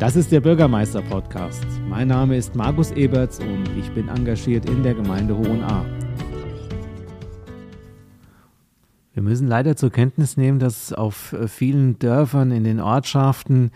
Das ist der Bürgermeister-Podcast. Mein Name ist Markus Eberts und ich bin engagiert in der Gemeinde Hohenahr. Wir müssen leider zur Kenntnis nehmen, dass auf vielen Dörfern in den Ortschaften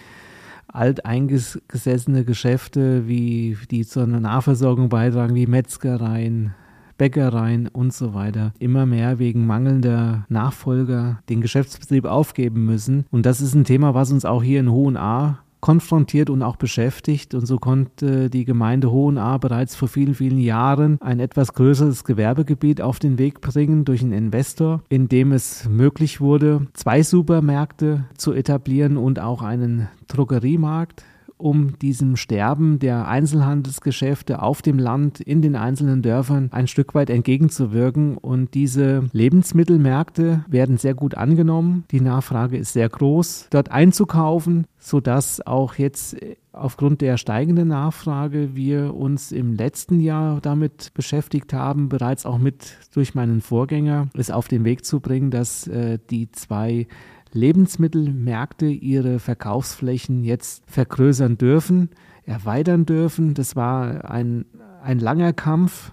alteingesessene Geschäfte, wie die zur Nahversorgung beitragen, wie Metzgereien, Bäckereien und so weiter immer mehr wegen mangelnder Nachfolger den Geschäftsbetrieb aufgeben müssen. Und das ist ein Thema, was uns auch hier in Hohen A konfrontiert und auch beschäftigt. Und so konnte die Gemeinde Hohenahr bereits vor vielen, vielen Jahren ein etwas größeres Gewerbegebiet auf den Weg bringen durch einen Investor, in dem es möglich wurde, zwei Supermärkte zu etablieren und auch einen Drogeriemarkt um diesem Sterben der Einzelhandelsgeschäfte auf dem Land, in den einzelnen Dörfern ein Stück weit entgegenzuwirken. Und diese Lebensmittelmärkte werden sehr gut angenommen. Die Nachfrage ist sehr groß, dort einzukaufen, sodass auch jetzt aufgrund der steigenden Nachfrage wir uns im letzten Jahr damit beschäftigt haben, bereits auch mit durch meinen Vorgänger es auf den Weg zu bringen, dass äh, die zwei Lebensmittelmärkte ihre Verkaufsflächen jetzt vergrößern dürfen, erweitern dürfen. Das war ein, ein langer Kampf,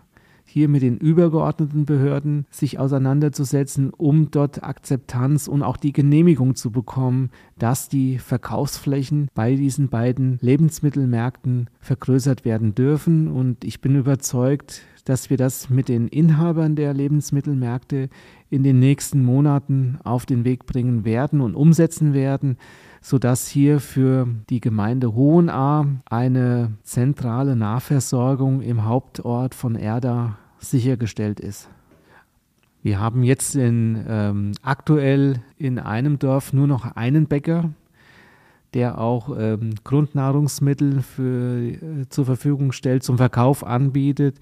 hier mit den übergeordneten Behörden sich auseinanderzusetzen, um dort Akzeptanz und auch die Genehmigung zu bekommen, dass die Verkaufsflächen bei diesen beiden Lebensmittelmärkten vergrößert werden dürfen. Und ich bin überzeugt, dass wir das mit den Inhabern der Lebensmittelmärkte in den nächsten Monaten auf den Weg bringen werden und umsetzen werden, sodass hier für die Gemeinde Hohenahr eine zentrale Nahversorgung im Hauptort von Erda sichergestellt ist. Wir haben jetzt in, ähm, aktuell in einem Dorf nur noch einen Bäcker, der auch ähm, Grundnahrungsmittel für, äh, zur Verfügung stellt, zum Verkauf anbietet.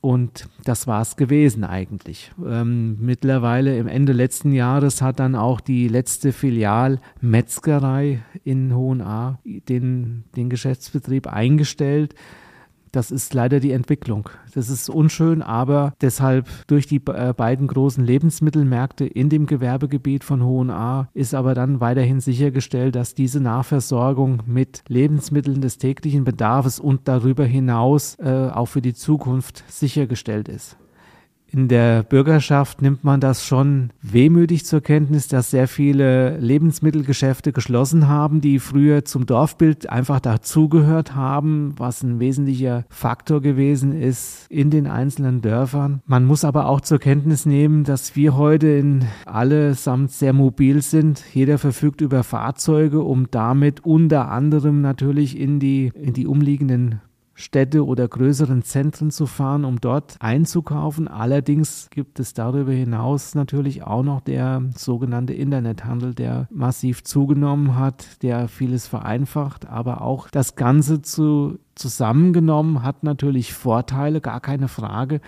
Und das war es gewesen eigentlich. Ähm, mittlerweile im Ende letzten Jahres hat dann auch die letzte Filialmetzgerei in Hohenahr den, den Geschäftsbetrieb eingestellt. Das ist leider die Entwicklung. Das ist unschön, aber deshalb durch die äh, beiden großen Lebensmittelmärkte in dem Gewerbegebiet von Hohenahr ist aber dann weiterhin sichergestellt, dass diese Nahversorgung mit Lebensmitteln des täglichen Bedarfs und darüber hinaus äh, auch für die Zukunft sichergestellt ist. In der Bürgerschaft nimmt man das schon wehmütig zur Kenntnis, dass sehr viele Lebensmittelgeschäfte geschlossen haben, die früher zum Dorfbild einfach dazugehört haben, was ein wesentlicher Faktor gewesen ist in den einzelnen Dörfern. Man muss aber auch zur Kenntnis nehmen, dass wir heute in allesamt sehr mobil sind. Jeder verfügt über Fahrzeuge, um damit unter anderem natürlich in die, in die umliegenden Städte oder größeren Zentren zu fahren, um dort einzukaufen. Allerdings gibt es darüber hinaus natürlich auch noch der sogenannte Internethandel, der massiv zugenommen hat, der vieles vereinfacht, aber auch das Ganze zu, zusammengenommen hat natürlich Vorteile, gar keine Frage.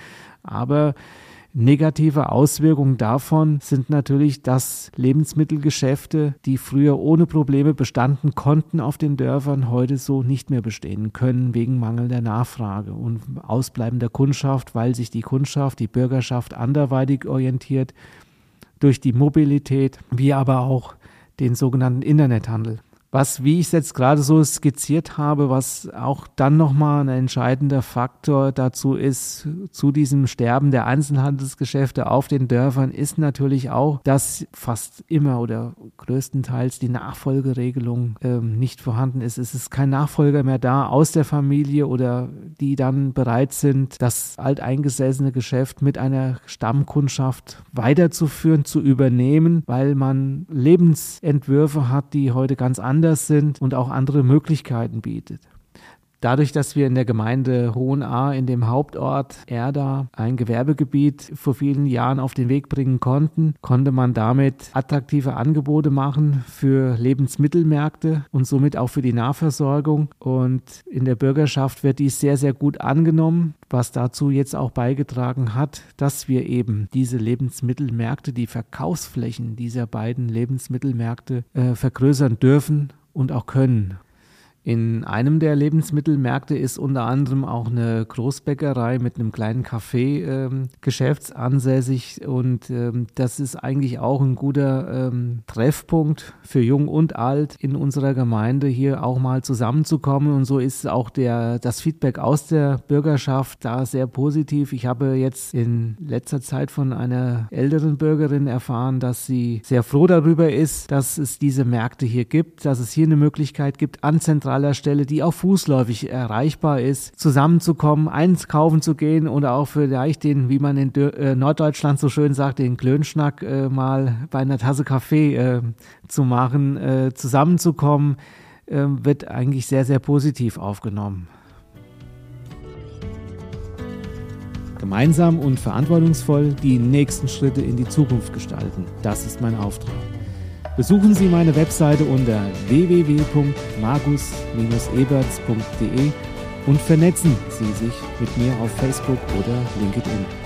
Aber Negative Auswirkungen davon sind natürlich, dass Lebensmittelgeschäfte, die früher ohne Probleme bestanden konnten auf den Dörfern, heute so nicht mehr bestehen können wegen mangelnder Nachfrage und ausbleibender Kundschaft, weil sich die Kundschaft, die Bürgerschaft anderweitig orientiert durch die Mobilität, wie aber auch den sogenannten Internethandel was, wie ich es jetzt gerade so skizziert habe, was auch dann nochmal ein entscheidender Faktor dazu ist, zu diesem Sterben der Einzelhandelsgeschäfte auf den Dörfern, ist natürlich auch, dass fast immer oder größtenteils die Nachfolgeregelung ähm, nicht vorhanden ist. Es ist kein Nachfolger mehr da aus der Familie oder die dann bereit sind, das alteingesessene Geschäft mit einer Stammkundschaft weiterzuführen, zu übernehmen, weil man Lebensentwürfe hat, die heute ganz anders anders sind und auch andere Möglichkeiten bietet. Dadurch, dass wir in der Gemeinde Hohenahr in dem Hauptort Erda ein Gewerbegebiet vor vielen Jahren auf den Weg bringen konnten, konnte man damit attraktive Angebote machen für Lebensmittelmärkte und somit auch für die Nahversorgung. Und in der Bürgerschaft wird dies sehr, sehr gut angenommen, was dazu jetzt auch beigetragen hat, dass wir eben diese Lebensmittelmärkte, die Verkaufsflächen dieser beiden Lebensmittelmärkte äh, vergrößern dürfen und auch können. In einem der Lebensmittelmärkte ist unter anderem auch eine Großbäckerei mit einem kleinen Café ähm, geschäftsansässig und ähm, das ist eigentlich auch ein guter ähm, Treffpunkt für Jung und Alt in unserer Gemeinde hier auch mal zusammenzukommen und so ist auch der, das Feedback aus der Bürgerschaft da sehr positiv. Ich habe jetzt in letzter Zeit von einer älteren Bürgerin erfahren, dass sie sehr froh darüber ist, dass es diese Märkte hier gibt, dass es hier eine Möglichkeit gibt, an zentraler Stelle, die auch fußläufig erreichbar ist, zusammenzukommen, eins kaufen zu gehen oder auch vielleicht den, wie man in äh, Norddeutschland so schön sagt, den Klönschnack äh, mal bei einer Tasse Kaffee äh, zu machen, äh, zusammenzukommen, äh, wird eigentlich sehr, sehr positiv aufgenommen. Gemeinsam und verantwortungsvoll die nächsten Schritte in die Zukunft gestalten. Das ist mein Auftrag. Besuchen Sie meine Webseite unter www.magus-eberts.de und vernetzen Sie sich mit mir auf Facebook oder LinkedIn.